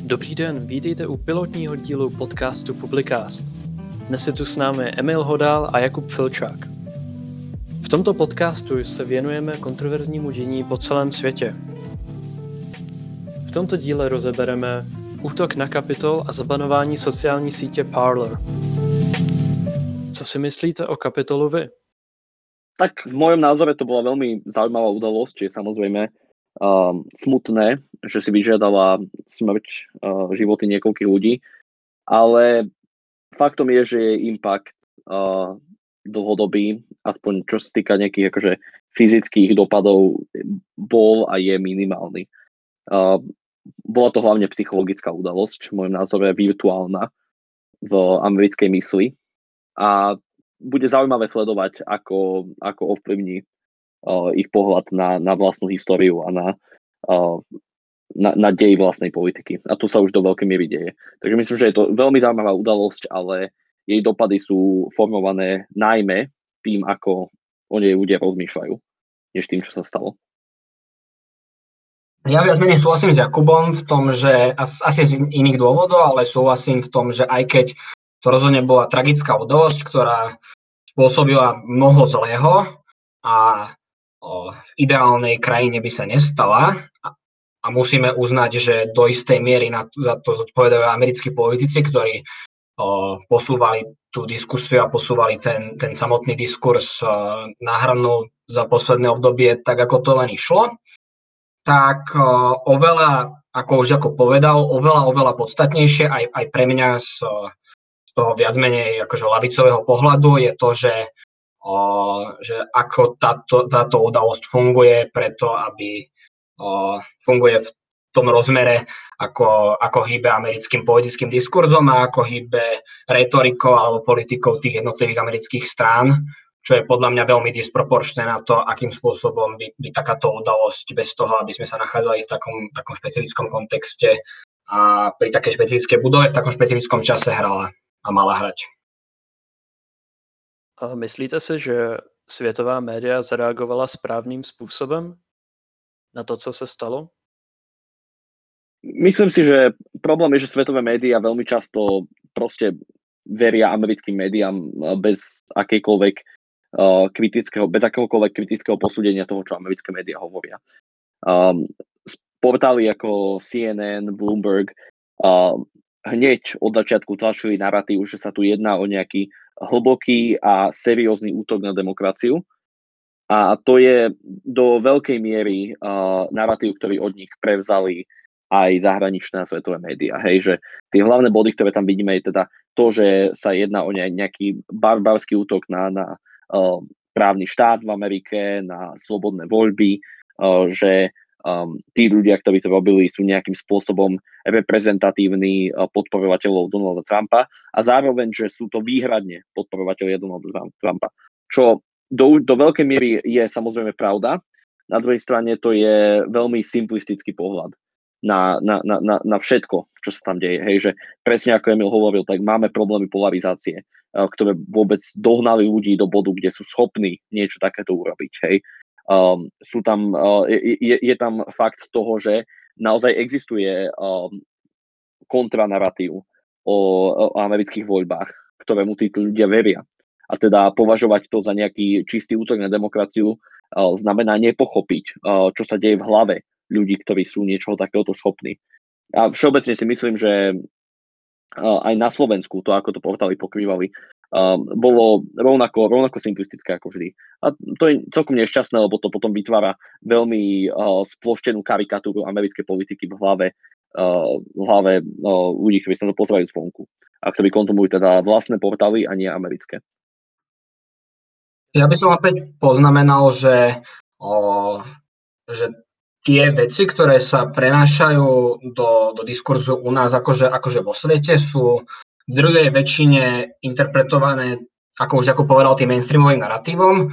Dobrý den, vítejte u pilotního dílu podcastu Publicast. Dnes je tu s námi Emil Hodál a Jakub Filčák. V tomto podcastu se věnujeme kontroverznímu dění po celém světě. V tomto díle rozebereme útok na Kapitol a zabanování sociální sítě Parler. Co si myslíte o Kapitolu vy? Tak v mojom názore to bola veľmi zaujímavá udalosť, čiže samozrejme uh, smutné, že si vyžiadala smrť uh, životy niekoľkých ľudí, ale faktom je, že jej impact uh, dlhodobý, aspoň čo sa týka nejakých akože fyzických dopadov, bol a je minimálny. Uh, bola to hlavne psychologická udalosť, v môjom názore virtuálna v americkej mysli a bude zaujímavé sledovať, ako, ako ovplyvní uh, ich pohľad na, na vlastnú históriu a na, uh, na, na dej vlastnej politiky. A tu sa už do veľkej miery deje. Takže myslím, že je to veľmi zaujímavá udalosť, ale jej dopady sú formované najmä tým, ako o nej ľudia rozmýšľajú, než tým, čo sa stalo. Ja viac menej súhlasím s Jakubom v tom, že asi z iných dôvodov, ale súhlasím v tom, že aj keď to rozhodne bola tragická udalosť, ktorá spôsobila mnoho zlého a v ideálnej krajine by sa nestala a, a musíme uznať, že do istej miery na, za to zodpovedajú americkí politici, ktorí o, posúvali tú diskusiu a posúvali ten, ten samotný diskurs o, na hranu za posledné obdobie tak, ako to len išlo tak oveľa, ako už ako povedal, oveľa, oveľa podstatnejšie aj, aj pre mňa z, z toho viac menej akože lavicového pohľadu je to, že, o, že ako táto, táto udalosť funguje preto, aby o, funguje v tom rozmere, ako, ako hýbe americkým politickým diskurzom a ako hýbe retorikou alebo politikou tých jednotlivých amerických strán čo je podľa mňa veľmi disproporčné na to, akým spôsobom by, by takáto udalosť bez toho, aby sme sa nachádzali v takom, takom špecifickom kontexte a pri takej špecifickej budove v takom špecifickom čase hrala a mala hrať. A myslíte si, že světová média zareagovala správným způsobem na to, co se stalo? Myslím si, že problém je, že svetové médiá veľmi často proste veria americkým médiám bez akejkoľvek kritického, bez akéhokoľvek kritického posúdenia toho, čo americké médiá hovoria. Um, portály ako CNN, Bloomberg uh, hneď od začiatku tlačili narratív, že sa tu jedná o nejaký hlboký a seriózny útok na demokraciu. A to je do veľkej miery uh, narratív, ktorý od nich prevzali aj zahraničné a svetové médiá. Hej, že tie hlavné body, ktoré tam vidíme, je teda to, že sa jedná o nejaký barbarský útok na, na právny štát v Amerike, na slobodné voľby, že um, tí ľudia, ktorí to robili, sú nejakým spôsobom reprezentatívni uh, podporovateľov Donalda Trumpa a zároveň, že sú to výhradne podporovateľia Donalda Trumpa. Čo do, do veľkej miery je samozrejme pravda, na druhej strane to je veľmi simplistický pohľad na, na, na, na všetko, čo sa tam deje. Hej, že presne ako Emil hovoril, tak máme problémy polarizácie. Eh, ktoré vôbec dohnali ľudí do bodu, kde sú schopní niečo takéto urobiť. Hej. Um, sú tam, uh, je, je tam fakt toho, že naozaj existuje um, kontranaratív o, o amerických voľbách, ktorému títo ľudia veria. A teda považovať to za nejaký čistý útok na demokraciu uh, znamená nepochopiť, uh, čo sa deje v hlave ľudí, ktorí sú niečoho takéhoto schopní. A všeobecne si myslím, že aj na Slovensku, to ako to portály pokrývali, bolo rovnako, rovnako simplistické ako vždy. A to je celkom nešťastné, lebo to potom vytvára veľmi sploštenú karikatúru americkej politiky v hlave, v hlave ľudí, ktorí sa to pozerajú zvonku a ktorí konzumujú teda vlastné portály a nie americké. Ja by som opäť poznamenal, že, o, že tie veci, ktoré sa prenášajú do, do diskurzu u nás akože, akože vo svete, sú v druhej väčšine interpretované, ako už ako povedal, tým mainstreamovým narratívom,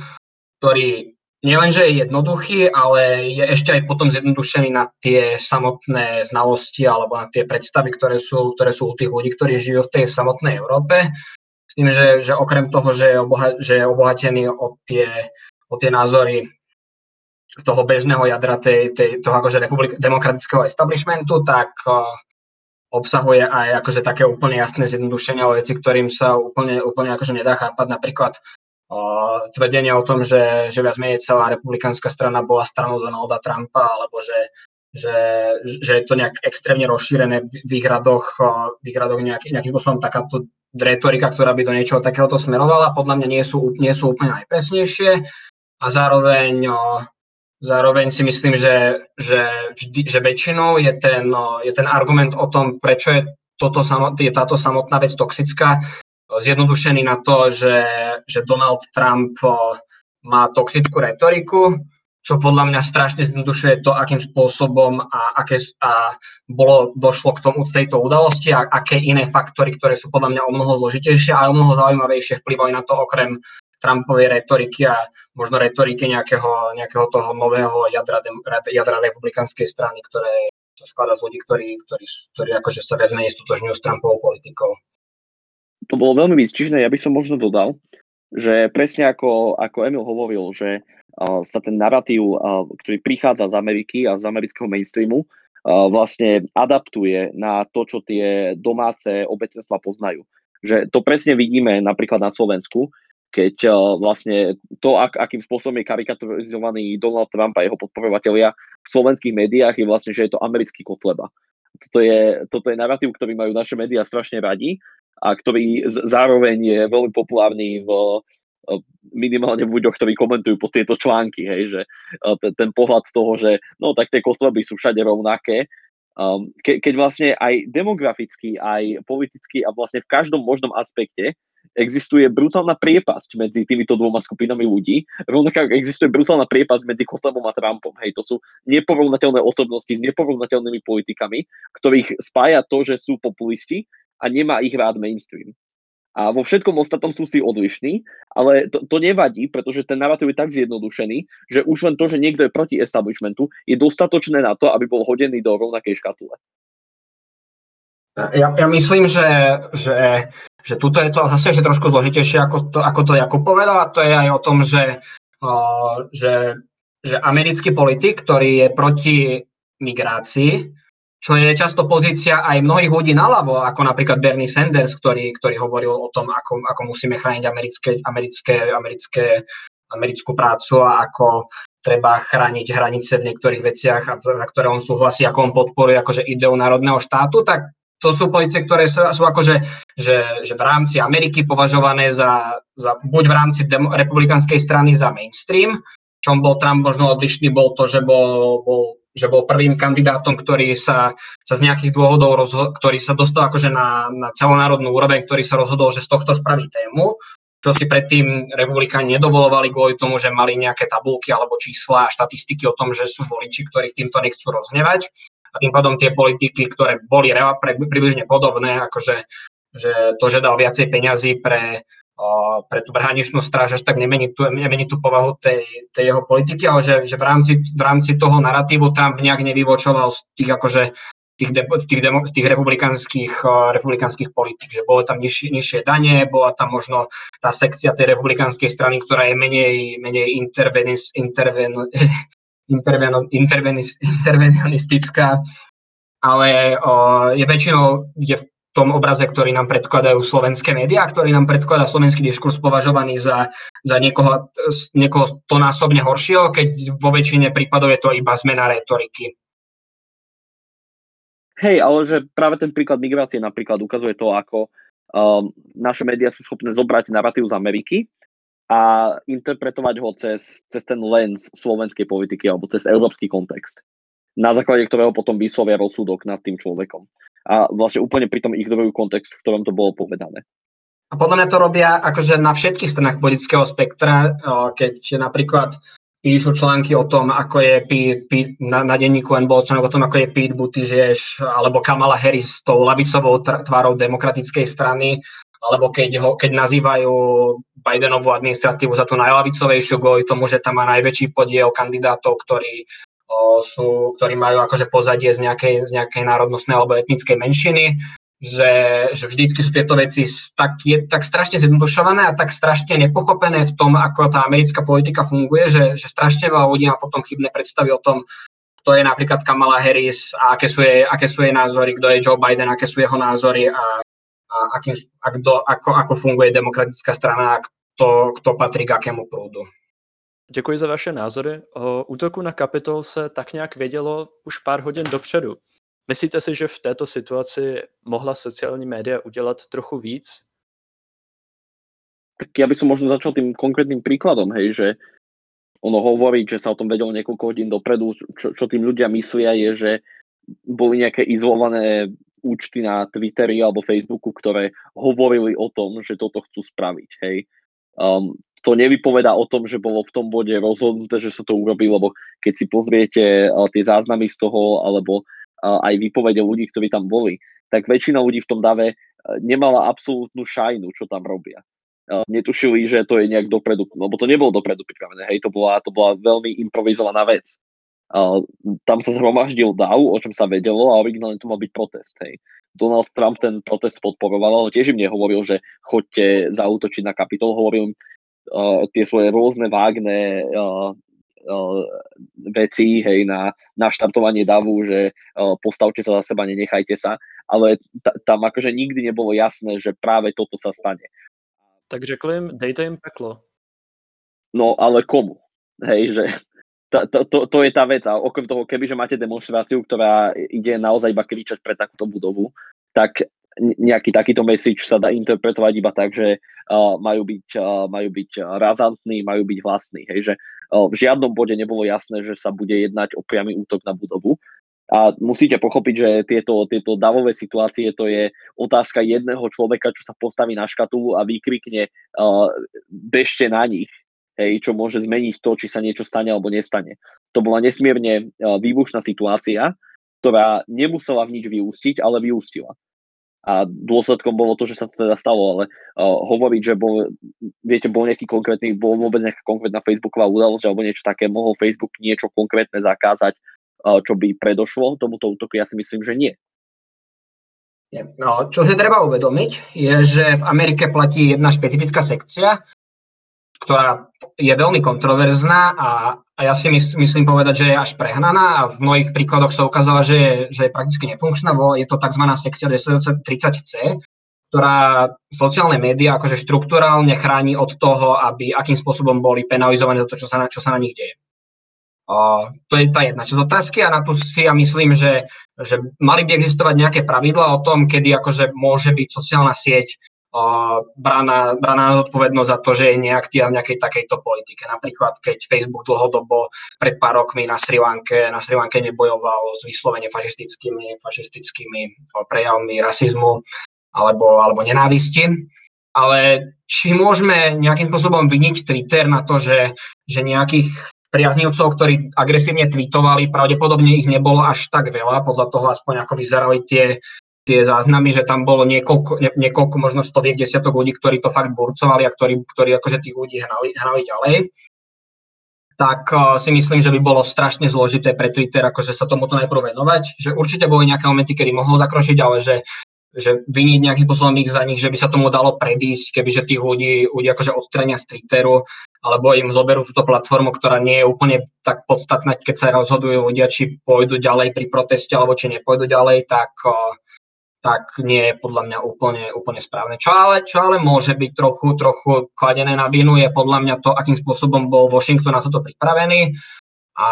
ktorý nielenže je jednoduchý, ale je ešte aj potom zjednodušený na tie samotné znalosti alebo na tie predstavy, ktoré sú, ktoré sú u tých ľudí, ktorí žijú v tej samotnej Európe. tým, že, že okrem toho, že je, oboha, obohatený o tie, o tie názory toho bežného jadra tej, tej, toho akože republik, demokratického establishmentu, tak obsahuje aj akože také úplne jasné zjednodušenia o veci, ktorým sa úplne, úplne akože nedá chápať. Napríklad uh, tvrdenie o tom, že, že viac menej celá republikánska strana bola stranou Donalda Trumpa, alebo že, že, že je to nejak extrémne rozšírené v ich radoch, uh, v ich radoch nejaký, nejakým spôsobom takáto retorika, ktorá by do niečoho takéhoto smerovala, podľa mňa nie sú, nie sú úplne najpresnejšie a zároveň uh, Zároveň si myslím, že, že, vždy, že väčšinou je ten, je ten argument o tom, prečo je, toto, je táto samotná vec toxická, zjednodušený na to, že, že Donald Trump má toxickú retoriku, čo podľa mňa strašne zjednodušuje to, akým spôsobom a, aké, a bolo, došlo k tomu tejto udalosti a aké iné faktory, ktoré sú podľa mňa o mnoho zložitejšie a o mnoho zaujímavejšie vplyvajú na to, okrem Trumpovej retoriky a možno retoriky nejakého, nejakého toho nového jadra, jadra republikánskej strany, ktoré sa skladá z ľudí, ktorí, ktorí, ktorí akože sa viac menej stotožňujú s Trumpovou politikou. To bolo veľmi výstižné, ja by som možno dodal, že presne ako, ako Emil hovoril, že uh, sa ten narratív, uh, ktorý prichádza z Ameriky a z amerického mainstreamu, uh, vlastne adaptuje na to, čo tie domáce obecenstva poznajú. Že to presne vidíme napríklad na Slovensku, keď uh, vlastne to, ak, akým spôsobom je karikaturizovaný Donald Trump a jeho podporovatelia v slovenských médiách je vlastne, že je to americký kotleba. Toto je, toto je narratív, ktorý majú naše médiá strašne radi a ktorý zároveň je veľmi populárny v minimálne v ľuďoch, ktorí komentujú po tieto články, hej, že ten, ten pohľad toho, že no tak tie kotleby sú všade rovnaké, um, ke, keď vlastne aj demograficky, aj politicky a vlastne v každom možnom aspekte existuje brutálna priepasť medzi týmito dvoma skupinami ľudí, rovnako existuje brutálna priepasť medzi Kotlebom a Trumpom. Hej, to sú neporovnateľné osobnosti s neporovnateľnými politikami, ktorých spája to, že sú populisti a nemá ich rád mainstream. A vo všetkom ostatnom sú si odlišní, ale to, to nevadí, pretože ten narratív je tak zjednodušený, že už len to, že niekto je proti establishmentu, je dostatočné na to, aby bol hodený do rovnakej škatule. Ja, ja myslím, že, že že tuto je to zase že trošku zložitejšie, ako to, ako to Jakub povedal, a to je aj o tom, že, uh, že, že americký politik, ktorý je proti migrácii, čo je často pozícia aj mnohých ľudí naľavo, ako napríklad Bernie Sanders, ktorý, ktorý hovoril o tom, ako, ako musíme chrániť americké, americké, americké, americkú prácu a ako treba chrániť hranice v niektorých veciach, za ktoré on súhlasí, ako on podporuje akože ideu národného štátu, tak to sú pozície, ktoré sú, sú akože že, že v rámci Ameriky považované za, za buď v rámci demo, republikánskej strany za mainstream, čom bol Trump možno odlišný, bol to, že bol, bol, že bol prvým kandidátom, ktorý sa, sa z nejakých dôvodov, rozho- ktorý sa dostal akože na, na celonárodnú úroveň, ktorý sa rozhodol, že z tohto spraví tému, čo si predtým republikáni nedovolovali kvôli tomu, že mali nejaké tabulky alebo čísla a štatistiky o tom, že sú voliči, ktorých týmto nechcú roznevať a tým pádom tie politiky, ktoré boli približne podobné, akože že to, že dal viacej peňazí pre, pre tú hraničnú stráž, až tak nemení tú, nemení tú povahu tej, tej jeho politiky, ale že, že v, rámci, v rámci toho narratívu Trump nejak nevyvočoval z tých akože tých, de, tých, demo, tých republikánskych, uh, republikánskych politik, že bolo tam nižšie, nižšie dane, bola tam možno tá sekcia tej republikánskej strany, ktorá je menej, menej intervenis, interven, intervenistická, ale o, je väčšinou je v tom obraze, ktorý nám predkladajú slovenské médiá, ktorý nám predkladá slovenský diskurs považovaný za, za niekoho, niekoho to násobne horšieho, keď vo väčšine prípadov je to iba zmena retoriky. Hej, ale že práve ten príklad migrácie napríklad ukazuje to, ako um, naše médiá sú schopné zobrať narratív z Ameriky a interpretovať ho cez, cez ten lens slovenskej politiky alebo cez európsky kontext, na základe ktorého potom vyslovia rozsudok nad tým človekom. A vlastne úplne pri tom ignorujú kontext, v ktorom to bolo povedané. A podľa mňa to robia akože na všetkých stranách politického spektra, keď napríklad píšu články o tom, ako je Pete, Pete, na, na denníku N bol článok o tom, ako je Pete Buttigieg alebo Kamala Harris s tou lavicovou tvárou demokratickej strany alebo keď, ho, keď nazývajú Bidenovú administratívu za tú najlavicovejšiu kvôli tomu, že tam má najväčší podiel kandidátov, ktorí, o, sú, ktorí majú akože pozadie z nejakej, z nejakej národnostnej alebo etnickej menšiny, že, že vždycky sú tieto veci tak, je, tak strašne zjednodušované a tak strašne nepochopené v tom, ako tá americká politika funguje, že, že strašne veľa ľudí má potom chybné predstavy o tom, kto je napríklad Kamala Harris a aké sú jej, aké sú jej názory, kto je Joe Biden, aké sú jeho názory a, a, akým, a kto, ako, ako funguje demokratická strana a kto, kto patrí k akému prúdu. Děkuji za vaše názory. O útoku na Kapitol se tak nějak vědělo už pár hodin dopředu. Myslíte si, že v této situaci mohla sociální média udělat trochu víc? Tak ja by som možno začal tým konkrétnym príkladom, hej, že ono hovorí, že sa o tom vedelo niekoľko hodín dopredu, čo, čo tým ľudia myslia je, že boli nejaké izolované účty na Twitteri alebo Facebooku, ktoré hovorili o tom, že toto chcú spraviť. Hej. Um, to nevypovedá o tom, že bolo v tom bode rozhodnuté, že sa to urobí, lebo keď si pozriete uh, tie záznamy z toho, alebo uh, aj vypovede ľudí, ktorí tam boli, tak väčšina ľudí v tom dave uh, nemala absolútnu šajnu, čo tam robia. Uh, netušili, že to je nejak dopredu, lebo to nebolo dopredu pripravené, hej, to bola, to bola veľmi improvizovaná vec. Uh, tam sa zhromaždil DAO, o čom sa vedelo a originálne to mal byť protest. Hej. Donald Trump ten protest podporoval, ale tiež im nehovoril, že chodte zautočiť na kapitol, hovoril im uh, tie svoje rôzne vágne uh, uh, veci hej, na naštartovanie davu, že uh, postavte sa za seba, nenechajte sa, ale t- tam akože nikdy nebolo jasné, že práve toto sa stane. Tak řekl jim, dejte jim peklo. No ale komu? Hej, že to, to, to, je tá vec. A okrem toho, kebyže máte demonstráciu, ktorá ide naozaj iba kričať pre takúto budovu, tak nejaký takýto message sa dá interpretovať iba tak, že uh, majú, byť, uh, majú byť razantní, majú byť vlastní. Hej, že uh, v žiadnom bode nebolo jasné, že sa bude jednať o priamy útok na budovu. A musíte pochopiť, že tieto, tieto davové situácie to je otázka jedného človeka, čo sa postaví na škatulu a vykrikne uh, bežte na nich hej, čo môže zmeniť to, či sa niečo stane alebo nestane. To bola nesmierne výbušná situácia, ktorá nemusela v nič vyústiť, ale vyústila. A dôsledkom bolo to, že sa to teda stalo, ale uh, hovoriť, že bol, viete, bol nejaký konkrétny, bol vôbec nejaká konkrétna Facebooková udalosť alebo niečo také, mohol Facebook niečo konkrétne zakázať, uh, čo by predošlo tomuto útoku, ja si myslím, že nie. No, čo si treba uvedomiť, je, že v Amerike platí jedna špecifická sekcia, ktorá je veľmi kontroverzná a, a ja si mys, myslím povedať, že je až prehnaná a v mnohých príkladoch sa ukázala, že je, že je prakticky nefunkčná. Je to tzv. sekcia 230C, ktorá sociálne médiá akože štruktúrálne chráni od toho, aby akým spôsobom boli penalizované za to, čo sa na, čo sa na nich deje. Uh, to je tá jedna časť otázky a na tu si ja myslím, že, že mali by existovať nejaké pravidla o tom, kedy akože môže byť sociálna sieť braná, braná zodpovednosť za to, že je neaktíva v nejakej takejto politike. Napríklad, keď Facebook dlhodobo pred pár rokmi na Sri Lanke, na Sri Lanke nebojoval s vyslovene fašistickými, fašistickými prejavmi rasizmu alebo, alebo nenávisti. Ale či môžeme nejakým spôsobom vyniť Twitter na to, že, že nejakých priaznivcov, ktorí agresívne tweetovali, pravdepodobne ich nebolo až tak veľa, podľa toho aspoň ako vyzerali tie tie záznamy, že tam bolo niekoľko, nie, niekoľko možno stoviek, desiatok ľudí, ktorí to fakt burcovali a ktorí, ktorí akože tých ľudí hnali, hnali ďalej, tak uh, si myslím, že by bolo strašne zložité pre Twitter akože sa tomuto najprv venovať, že určite boli nejaké momenty, kedy mohol zakročiť, ale že, že viniť nejakým spôsobom ich za nich, že by sa tomu dalo predísť, kebyže tých ľudí, ľudí akože odstrania z Twitteru, alebo im zoberú túto platformu, ktorá nie je úplne tak podstatná, keď sa rozhodujú ľudia, či pôjdu ďalej pri proteste, alebo či nepôjdu ďalej, tak uh, tak nie je podľa mňa úplne, úplne správne. Čo ale, čo ale môže byť trochu, trochu kladené na vinu je podľa mňa to, akým spôsobom bol Washington na toto pripravený. A,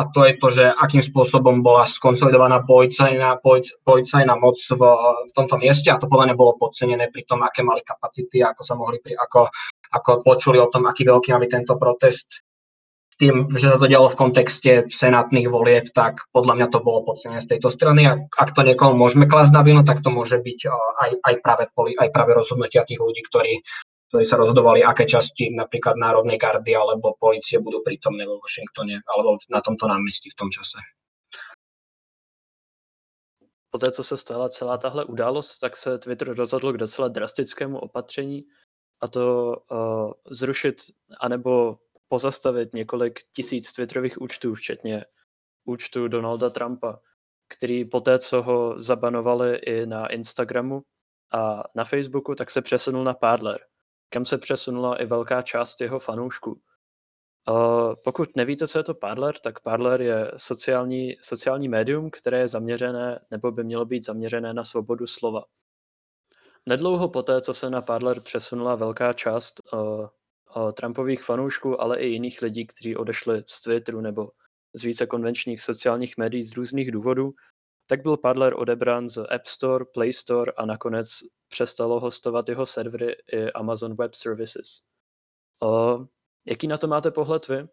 a to je to, že akým spôsobom bola skonsolidovaná policajná, polic, policajná moc v, v tomto mieste. A to podľa mňa bolo podcenené pri tom, aké mali kapacity, ako sa mohli, ako, ako počuli o tom, aký veľký mali tento protest tým, že sa to dialo v kontexte senátnych volieb, tak podľa mňa to bolo podcenené z tejto strany. A ak to niekomu môžeme klasť na vinu, tak to môže byť aj, aj, práve, aj práve rozhodnutia tých ľudí, ktorí, ktorí sa rozhodovali, aké časti napríklad Národnej gardy alebo policie budú prítomné vo Washingtone alebo na tomto námestí v tom čase. Poté, co se stala celá tahle událost, tak se Twitter rozhodl k docela drastickému opatření a to uh, zrušit anebo pozastavit několik tisíc Twitterových účtů, včetně účtu Donalda Trumpa. který poté, co ho zabanovali i na Instagramu a na Facebooku, tak se přesunul na Parler, kam se přesunula i velká část jeho fanoušků. Uh, pokud nevíte, co je to Parler, tak Parler je sociální, sociální médium, které je zaměřené nebo by mělo být zaměřené na svobodu slova. Nedlouho poté, co se na Parler přesunula velká část uh, Trumpových fanoušků, ale i jiných lidí, kteří odešli z Twitteru nebo z více konvenčních sociálních médií z různých důvodů, tak byl Parler odebrán z App Store, Play Store a nakonec přestalo hostovat jeho servery i Amazon Web Services. Uh, jaký na to máte pohled vy?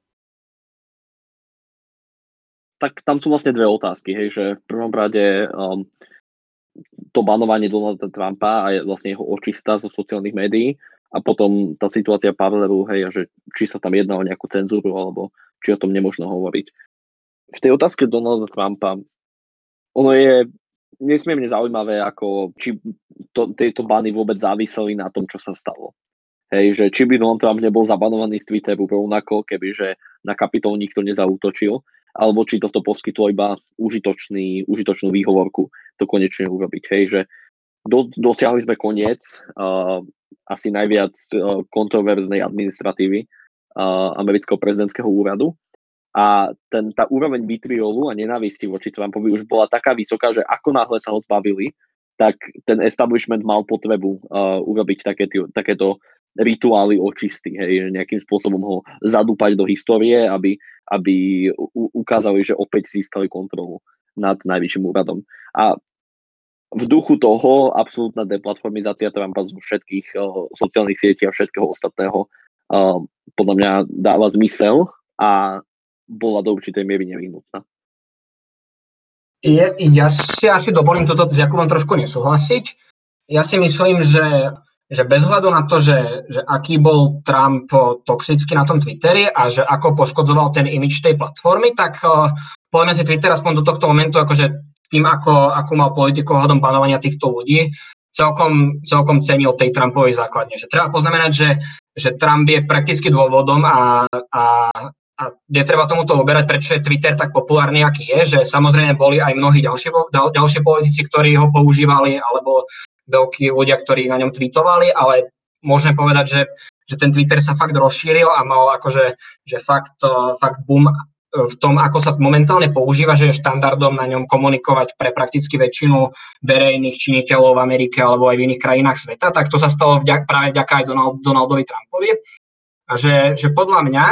Tak tam sú vlastne dve otázky, hej, že v prvom rade um, to banovanie Donalda Trumpa a vlastne jeho očista zo sociálnych médií a potom tá situácia Parleru, hej, že či sa tam jedná o nejakú cenzúru alebo či o tom nemožno hovoriť. V tej otázke Donalda Trumpa ono je nesmierne zaujímavé, ako či to, tieto bany vôbec záviseli na tom, čo sa stalo. Hej, že či by Donald Trump nebol zabanovaný z Twitteru rovnako, kebyže na kapitol nikto nezautočil, alebo či toto poskytlo iba užitočný, užitočnú výhovorku to konečne urobiť. Hej, že do, dosiahli sme koniec uh, asi najviac uh, kontroverznej administratívy uh, amerického prezidentského úradu a ten, tá úroveň vitriolu a nenávisti voči Trumpovi už bola taká vysoká, že ako náhle sa ho zbavili, tak ten establishment mal potrebu uh, urobiť také, takéto rituály očisty, hej, nejakým spôsobom ho zadúpať do histórie, aby, aby u, ukázali, že opäť získali kontrolu nad najvyšším úradom. A v duchu toho absolútna deplatformizácia Trumpa zo všetkých uh, sociálnych sietí a všetkého ostatného uh, podľa mňa dáva zmysel a bola do určitej miery nevyhnutná. Je, ja si asi dovolím toto s Jakubom trošku nesúhlasiť. Ja si myslím, že že bez hľadu na to, že, že aký bol Trump toxický na tom Twitteri a že ako poškodzoval ten imič tej platformy, tak uh, povieme si Twitter aspoň do tohto momentu, akože tým, ako, ako mal politiku hľadom panovania týchto ľudí, celkom, celkom cenil tej Trumpovej základne. Že treba poznamenať, že, že Trump je prakticky dôvodom a, a, a je treba tomuto oberať, prečo je Twitter tak populárny, aký je, že samozrejme boli aj mnohí ďalšie, ďalšie politici, ktorí ho používali, alebo veľkí ľudia, ktorí na ňom tweetovali, ale môžeme povedať, že, že ten Twitter sa fakt rozšíril a mal akože, že fakt, fakt boom v tom, ako sa momentálne používa, že je štandardom na ňom komunikovať pre prakticky väčšinu verejných činiteľov v Amerike alebo aj v iných krajinách sveta, tak to sa stalo vďak, práve vďaka aj Donald, Donaldovi Trumpovi. A že, že podľa mňa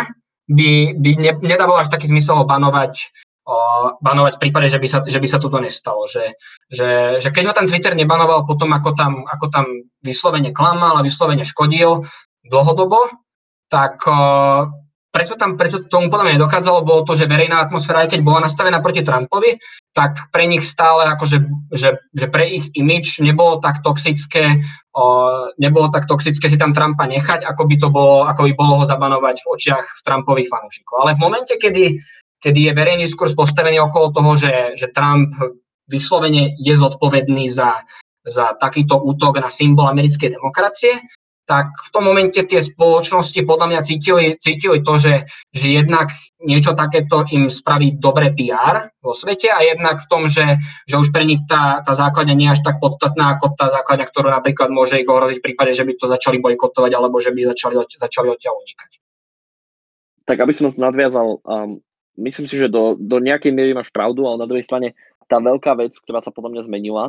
by, by ne, nedávalo až taký zmysel banovať banovať v prípade, že by sa, že by sa toto nestalo. Že, že, že keď ho ten Twitter nebanoval potom, ako tam, ako tam vyslovene klamal a vyslovene škodil dlhodobo, tak prečo, tam, prečo tomu podľa mňa nedokázalo, bolo to, že verejná atmosféra, aj keď bola nastavená proti Trumpovi, tak pre nich stále, akože, že, že pre ich imič nebolo tak toxické, o, nebolo tak toxické si tam Trumpa nechať, ako by to bolo, ako by bolo ho zabanovať v očiach Trumpových fanúšikov. Ale v momente, kedy kedy je verejný skurs postavený okolo toho, že, že Trump vyslovene je zodpovedný za, za takýto útok na symbol americkej demokracie, tak v tom momente tie spoločnosti podľa mňa cítili, cítili to, že, že jednak niečo takéto im spraví dobré PR vo svete a jednak v tom, že, že už pre nich tá, tá základňa nie je až tak podstatná ako tá základňa, ktorú napríklad môže ich ohroziť v prípade, že by to začali bojkotovať alebo že by začali, začali odtiaľ unikať. Tak aby som nadviazal, um, myslím si, že do, do nejakej miery máš pravdu, ale na druhej strane tá veľká vec, ktorá sa podľa mňa zmenila,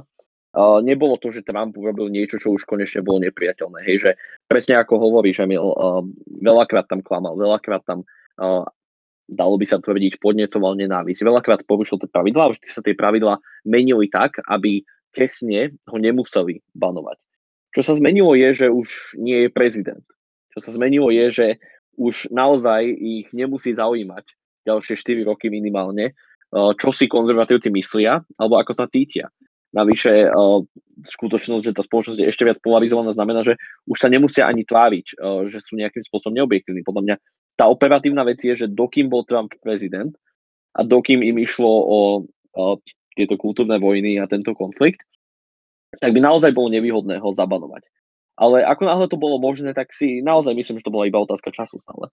uh, nebolo to, že Trump urobil niečo, čo už konečne bolo nepriateľné. Hej, že presne ako hovoríš, Emil, uh, veľakrát tam klamal, veľakrát tam uh, dalo by sa tvrdiť, podnecoval nenávisť. Veľakrát porušil tie pravidlá, vždy sa tie pravidlá menili tak, aby tesne ho nemuseli banovať. Čo sa zmenilo je, že už nie je prezident. Čo sa zmenilo je, že už naozaj ich nemusí zaujímať, ďalšie 4 roky minimálne, eh, čo si konzervatívci myslia, alebo ako sa cítia. Navyše eh, skutočnosť, že tá spoločnosť je ešte viac polarizovaná, znamená, že už sa nemusia ani tváriť, eh, že sú nejakým spôsobom neobjektívni. Podľa mňa tá operatívna vec je, že dokým bol Trump prezident a dokým im išlo o, o tieto kultúrne vojny a tento konflikt, tak by naozaj bolo nevýhodné ho zabanovať. Ale ako náhle to bolo možné, tak si naozaj myslím, že to bola iba otázka času stále.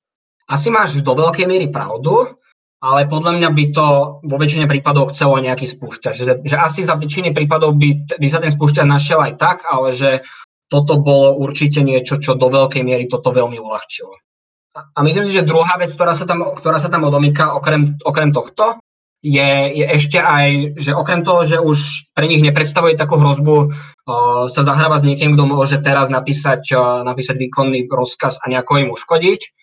Asi máš do veľkej miery pravdu, ale podľa mňa by to vo väčšine prípadov chcelo nejaký spúšťač. Že, že asi za väčšiny prípadov by, by sa ten spúšťač našiel aj tak, ale že toto bolo určite niečo, čo do veľkej miery toto veľmi uľahčilo. A myslím si, že druhá vec, ktorá sa tam, ktorá sa tam odomýka okrem, okrem tohto, je, je ešte aj, že okrem toho, že už pre nich nepredstavuje takú hrozbu uh, sa zahráva s niekým, kto môže teraz napísať, uh, napísať výkonný rozkaz a nejako im uškodiť,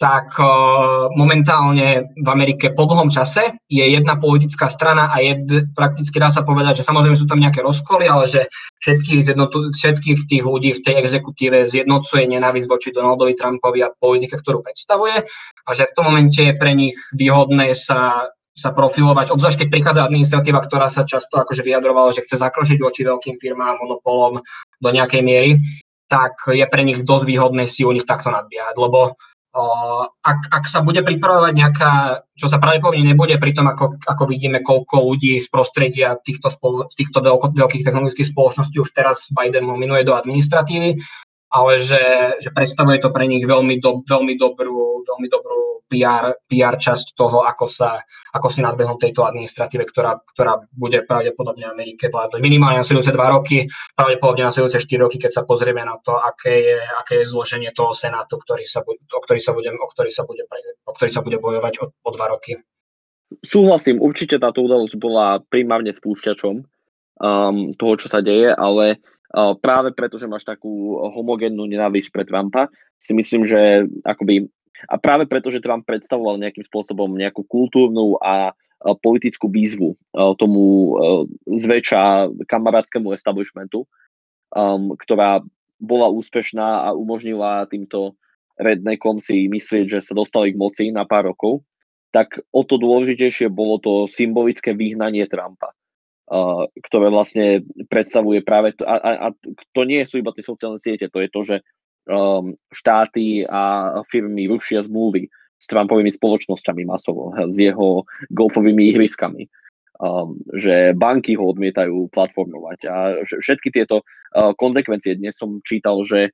tak uh, momentálne v Amerike po dlhom čase je jedna politická strana a jed, prakticky dá sa povedať, že samozrejme sú tam nejaké rozkoly, ale že všetkých, zjednotu, všetkých tých ľudí v tej exekutíve zjednocuje nenávisť voči Donaldovi Trumpovi a politike, ktorú predstavuje a že v tom momente je pre nich výhodné sa sa profilovať, obzvlášť keď prichádza administratíva, ktorá sa často akože vyjadrovala, že chce zakročiť voči veľkým firmám, monopolom do nejakej miery, tak je pre nich dosť výhodné si u nich takto nadbiehať, lebo ak, ak sa bude pripravovať nejaká, čo sa pravdepodobne nebude pri tom, ako, ako vidíme, koľko ľudí z prostredia týchto, spolo, týchto veľko, veľkých technologických spoločností už teraz Biden nominuje do administratívy, ale že, že predstavuje to pre nich veľmi, do, veľmi, dobrú, veľmi dobrú PR, PR časť toho, ako, sa, ako si nadbehnú tejto administratíve, ktorá, ktorá bude pravdepodobne Amerike vládnuť minimálne nasledujúce dva roky, pravdepodobne nasledujúce 4 roky, keď sa pozrieme na to, aké je, aké je zloženie toho senátu, ktorý sa, o, ktorý sa bude, o, ktorý sa bude, o ktorý sa bude bojovať o, o dva roky. Súhlasím, určite táto udalosť bola primárne spúšťačom um, toho, čo sa deje, ale práve preto, že máš takú homogénnu nenávisť pre Trumpa, si myslím, že akoby, a práve preto, že Trump predstavoval nejakým spôsobom nejakú kultúrnu a politickú výzvu tomu zväčša kamarátskému establishmentu, um, ktorá bola úspešná a umožnila týmto rednekom si myslieť, že sa dostali k moci na pár rokov, tak o to dôležitejšie bolo to symbolické vyhnanie Trumpa ktoré vlastne predstavuje práve to, a, a, a to nie sú iba tie sociálne siete, to je to, že um, štáty a firmy rušia zmluvy s Trumpovými spoločnosťami masovo, s jeho golfovými ihriskami, um, že banky ho odmietajú platformovať a všetky tieto uh, konsekvencie. Dnes som čítal, že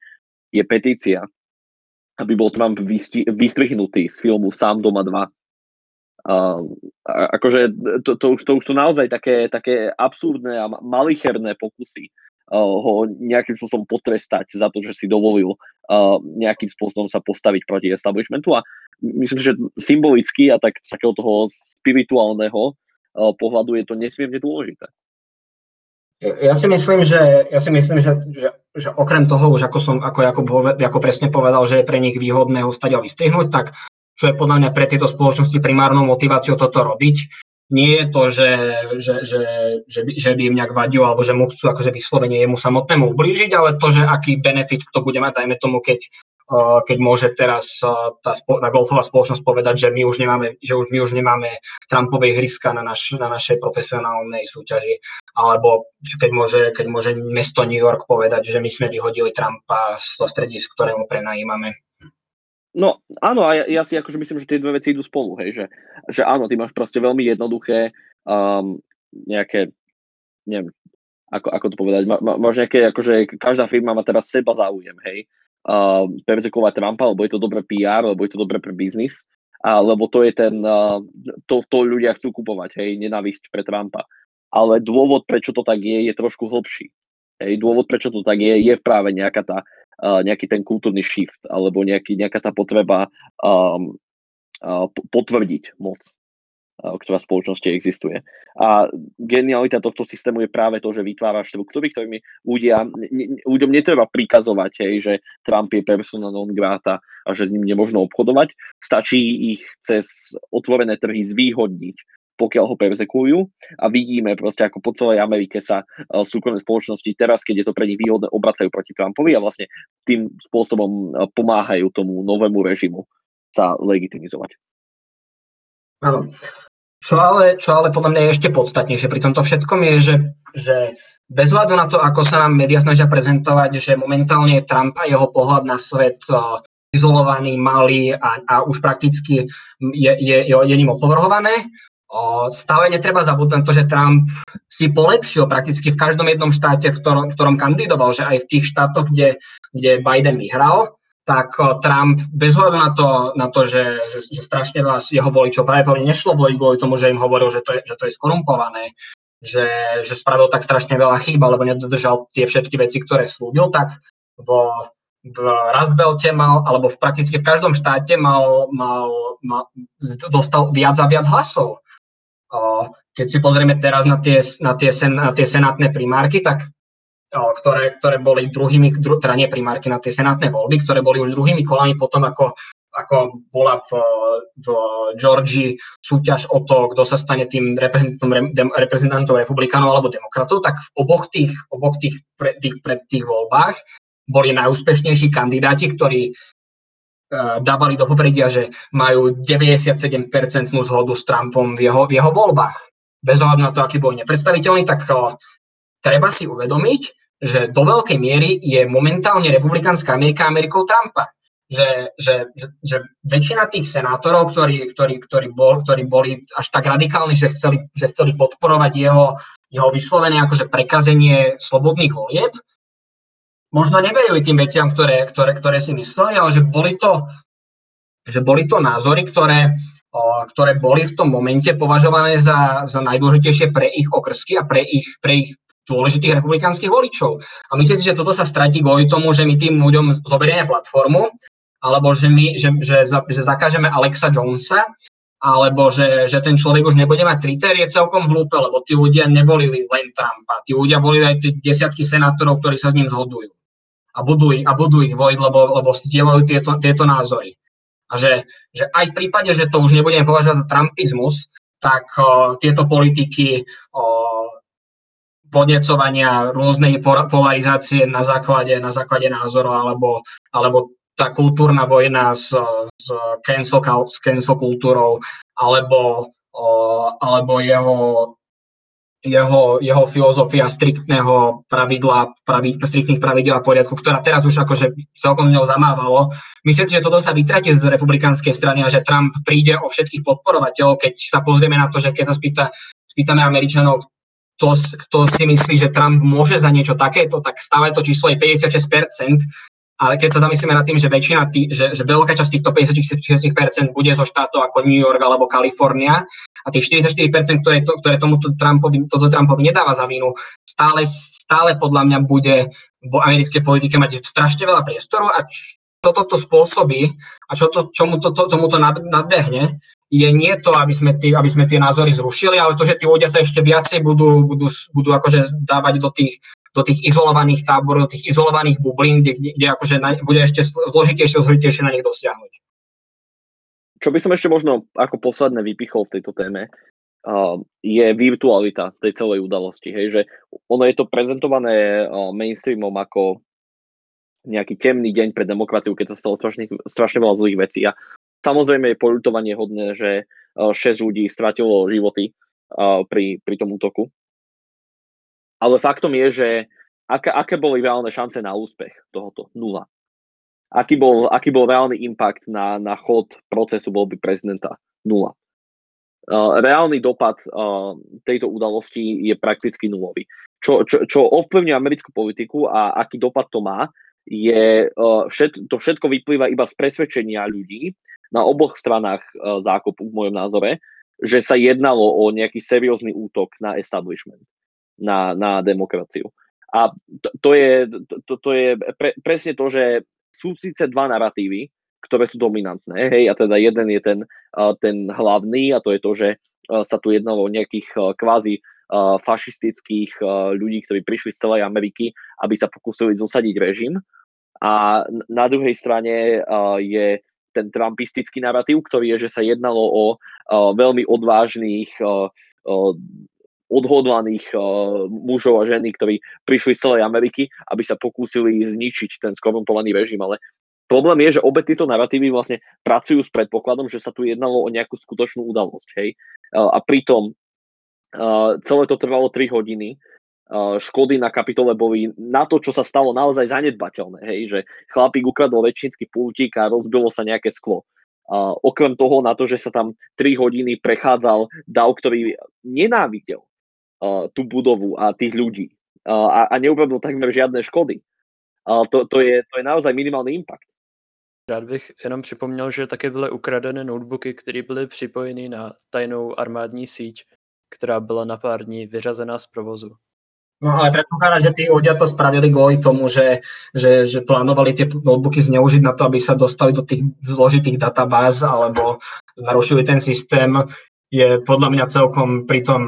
je petícia, aby bol Trump vystrihnutý z filmu Sám doma 2, Uh, akože to, to, už, to už sú naozaj také, také absurdné a malicherné pokusy uh, ho nejakým spôsobom potrestať za to, že si dovolil uh, nejakým spôsobom sa postaviť proti establishmentu a myslím, že symbolicky a tak z takého toho spirituálneho uh, pohľadu je to nesmierne dôležité. Ja si myslím, že, ja si myslím, že, že, že okrem toho, už ako som ako Jakub, ako presne povedal, že je pre nich výhodné ho a vystrihnúť, tak čo je podľa mňa pre tieto spoločnosti primárnou motiváciou toto robiť. Nie je to, že, že, že, že, by, že by im nejak vadilo, alebo že mu chcú akože vyslovene jemu samotnému ublížiť, ale to, že aký benefit to bude mať, dajme tomu, keď, keď môže teraz tá, tá golfová spoločnosť povedať, že my už nemáme, že už, my už nemáme Trumpovej hryska na, naš, na našej profesionálnej súťaži, alebo keď môže, keď môže mesto New York povedať, že my sme vyhodili Trumpa z toho stredisk, ktorému prenajímame. No áno, a ja, ja si akože myslím, že tie dve veci idú spolu, hej, že, že áno, ty máš proste veľmi jednoduché um, nejaké, neviem, ako, ako to povedať, má, má, máš nejaké, akože každá firma má teraz seba záujem, hej, uh, perzekovať Trumpa, lebo je to dobré PR, lebo je to dobré pre biznis, a, lebo to je ten, uh, to, to ľudia chcú kupovať, hej, nenávisť pre Trumpa. Ale dôvod, prečo to tak je, je trošku hlbší. Hej, dôvod, prečo to tak je, je práve nejaká tá nejaký ten kultúrny shift alebo nejaký, nejaká tá potreba um, uh, potvrdiť moc, uh, ktorá v spoločnosti existuje. A genialita tohto systému je práve to, že vytvára štruktúry, ktorými ľudia, ne, ľuďom netreba prikazovať, hej, že Trump je persona non grata a že s ním nemožno obchodovať. Stačí ich cez otvorené trhy zvýhodniť pokiaľ ho persekujú a vidíme proste, ako po celej Amerike sa uh, súkromné spoločnosti teraz, keď je to pre nich výhodné, obracajú proti Trumpovi a vlastne tým spôsobom uh, pomáhajú tomu novému režimu sa legitimizovať. Áno. Čo ale, čo ale podľa mňa je ešte podstatnejšie pri tomto všetkom je, že, že bez hľadu na to, ako sa nám médiá snažia prezentovať, že momentálne Trump a jeho pohľad na svet uh, izolovaný, malý a, a už prakticky je, je, je, je ním opovrhované, Stále netreba zabudnúť to, že Trump si polepšil prakticky v každom jednom štáte, v ktorom, v ktorom kandidoval, že aj v tých štátoch, kde, kde Biden vyhral, tak Trump bez hľadu na to, na to že, že, že strašne vás jeho voličov pravdepodobne nešlo voliť kvôli tomu, že im hovoril, že to je, že to je skorumpované, že, že spravil tak strašne veľa chýb, alebo nedodržal tie všetky veci, ktoré slúbil, tak vo, v Rastbelte mal, alebo v prakticky v každom štáte mal, mal, mal, dostal viac a viac hlasov. Keď si pozrieme teraz na tie, na tie, sen, na tie senátne primárky, tak ktoré, ktoré boli druhými, dru, teda nie primárky na tie senátne voľby, ktoré boli už druhými kolami potom, ako, ako bola v, v Georgii súťaž o to, kto sa stane tým reprezentantom, reprezentantom republikánov alebo demokratov, tak v oboch tých, oboch tých, pre, tých, pred tých voľbách boli najúspešnejší kandidáti, ktorí dávali do popredia, že majú 97% zhodu s Trumpom v jeho, v jeho voľbách. Bez ohľadu na to, aký bol nepredstaviteľný, tak uh, treba si uvedomiť, že do veľkej miery je momentálne republikánska Amerika Amerikou Trumpa. Že, že, že, že väčšina tých senátorov, ktorí, ktorí, ktorí, bol, ktorí boli až tak radikálni, že chceli, že chceli podporovať jeho, jeho vyslovené akože prekazenie slobodných volieb, možno neverili tým veciam, ktoré, ktoré, ktoré si mysleli, ale že boli to, že boli to názory, ktoré, ktoré boli v tom momente považované za, za najdôležitejšie pre ich okrsky a pre ich, pre ich dôležitých republikánskych voličov. A myslím si, že toto sa stratí kvôli tomu, že my tým ľuďom zoberieme platformu, alebo že, my, že, že, že zakážeme Alexa Jonesa, alebo že, že ten človek už nebude mať Twitter, je celkom hlúpe, lebo tí ľudia nevolili len Trumpa. Tí ľudia volili aj tie desiatky senátorov, ktorí sa s ním zhodujú. A budú, a budú ich voliť, lebo, lebo stielajú tieto, tieto názory. A že, že aj v prípade, že to už nebudeme považovať za trumpizmus, tak o, tieto politiky o, podnecovania rôznej polarizácie na základe, na základe názorov alebo, alebo tá kultúrna vojna s, s, cancel, s cancel kultúrou alebo, alebo jeho, jeho, jeho filozofia striktného pravidla, pravi, striktných pravidel a poriadku, ktorá teraz už akože celkom ňou zamávalo. Myslím si, že toto sa vytratí z republikánskej strany a že Trump príde o všetkých podporovateľov, keď sa pozrieme na to, že keď sa spýta, spýtame Američanov, kto, kto si myslí, že Trump môže za niečo takéto, tak stále to číslo je 56%, ale keď sa zamyslíme nad tým, že väčšina, tý, že, že veľká časť týchto 56% bude zo štátov ako New York alebo Kalifornia a tých 44%, ktoré, to, ktoré tomuto Trumpovi, toto Trumpovi nedáva za vínu, stále, stále podľa mňa bude v americkej politike mať strašne veľa priestoru a čo toto spôsobí a čo to, čomu to, to, tomu to nadbehne, je nie to, aby sme, tí, aby sme tie názory zrušili, ale to, že tí ľudia sa ešte viacej budú, budú, budú akože dávať do tých, do tých izolovaných táborov, do tých izolovaných bublín, kde, kde akože na, bude ešte zložitejšie, zložitejšie na nich dosiahnuť. Čo by som ešte možno ako posledné vypichol v tejto téme, uh, je virtualita tej celej udalosti. Hej, že ono je to prezentované uh, mainstreamom ako nejaký temný deň pre demokraciu, keď sa stalo strašne, strašne veľa zlých vecí. A Samozrejme je poľutovanie hodné, že 6 e, ľudí stratilo životy pri, pri tom útoku. Ale faktom je, že aké, aké boli reálne šance na úspech tohoto? Nula. Aký bol, aký bol reálny impact na, na chod procesu voľby prezidenta? Nula. Uh, reálny dopad uh, tejto udalosti je prakticky nulový. Čo, čo, čo ovplyvňuje americkú politiku a aký dopad to má, je, uh, to všetko vyplýva iba z presvedčenia ľudí, na oboch stranách e, zákopu, v mojom názore, že sa jednalo o nejaký seriózny útok na establishment, na, na demokraciu. A to, to je, to, to je pre, presne to, že sú síce dva narratívy, ktoré sú dominantné, hej, a teda jeden je ten, ten hlavný, a to je to, že sa tu jednalo o nejakých kvázi fašistických ľudí, ktorí prišli z celej Ameriky, aby sa pokúsili zosadiť režim. A na druhej strane je ten trumpistický narratív, ktorý je, že sa jednalo o veľmi odvážnych, odhodlaných uh, mužov a ženy, ktorí prišli z celej Ameriky, aby sa pokúsili zničiť ten skorumpovaný režim. Ale problém je, že obe tieto narratívy vlastne pracujú s predpokladom, že sa tu jednalo o nejakú skutočnú udalosť. Hej? Uh, a pritom uh, celé to trvalo 3 hodiny škody na kapitole boli na to, čo sa stalo naozaj zanedbateľné. Hej, že chlapík ukradol väčšinský pultík a rozbilo sa nejaké sklo. Uh, okrem toho na to, že sa tam 3 hodiny prechádzal dav, ktorý nenávidel uh, tú budovu a tých ľudí uh, a, a neurobil takmer žiadne škody. Uh, to, to, je, to je naozaj minimálny impact. Rád bych jenom připomněl, že také byly ukradeny notebooky, které byly připojeny na tajnou armádní síť, která byla na pár dní vyřazená z provozu. No ale predpokladá, že tí ľudia to spravili kvôli tomu, že, že, že plánovali tie notebooky zneužiť na to, aby sa dostali do tých zložitých databáz alebo narušili ten systém, je podľa mňa celkom pri tom,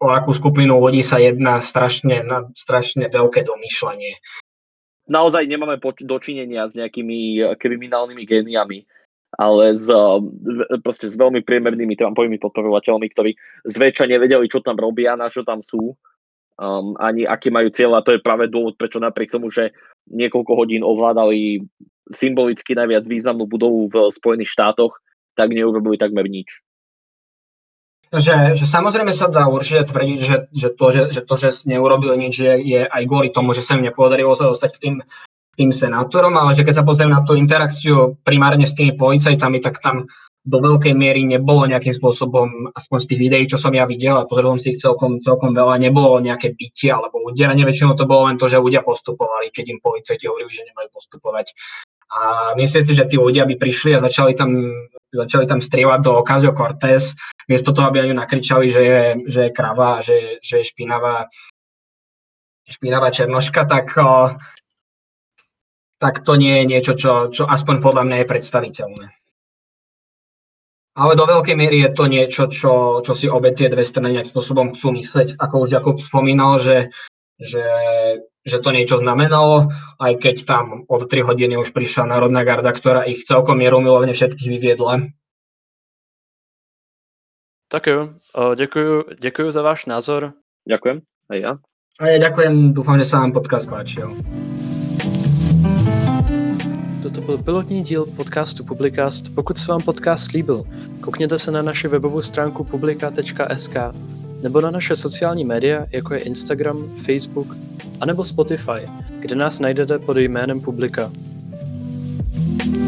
o akú skupinu ľudí sa jedná, strašne, na, strašne veľké domýšľanie. Naozaj nemáme poč- dočinenia s nejakými eh, kriminálnymi géniami, ale s, eh, proste s veľmi priemernými Trumpovými podporovateľmi, ktorí zväčša nevedeli, čo tam robia, na čo tam sú um, ani aký majú cieľ a to je práve dôvod, prečo napriek tomu, že niekoľko hodín ovládali symbolicky najviac významnú budovu v Spojených štátoch, tak neurobili takmer nič. Že, že samozrejme sa dá určite tvrdiť, že, že, to, že, že to, že neurobili nič, je, je aj kvôli tomu, že sa im nepodarilo sa dostať k tým, tým senátorom, ale že keď sa pozrieme na tú interakciu primárne s tými policajtami, tak tam do veľkej miery nebolo nejakým spôsobom, aspoň z tých videí, čo som ja videl a pozrel som si ich celkom, celkom veľa, nebolo nejaké bytie alebo udieranie, väčšinou to bolo len to, že ľudia postupovali, keď im policajti hovorili, že nemajú postupovať. A myslím si, že tí ľudia by prišli a začali tam, začali tam strievať do Ocasio Cortez, miesto toho, aby ani nakričali, že je, že je krava, že, že je špinavá, špinavá černoška, tak, tak to nie je niečo, čo, čo aspoň podľa mňa je predstaviteľné. Ale do veľkej miery je to niečo, čo, čo si obe tie dve strany nejakým spôsobom chcú mysleť. Ako už Jakub spomínal, že, že, že to niečo znamenalo, aj keď tam od 3 hodiny už prišla Národná garda, ktorá ich celkom mierumilovne všetkých vyviedla. Tak jo, ďakujem, ďakujem za váš názor. Ďakujem, aj ja. A ja ďakujem, dúfam, že sa vám podcast páčil. Toto byl pilotní díl podcastu Publicast. Pokud se vám podcast líbil, koukněte se na naši webovou stránku publika.sk nebo na naše sociální média, jako je Instagram, Facebook anebo Spotify, kde nás najdete pod jménem Publika. thank you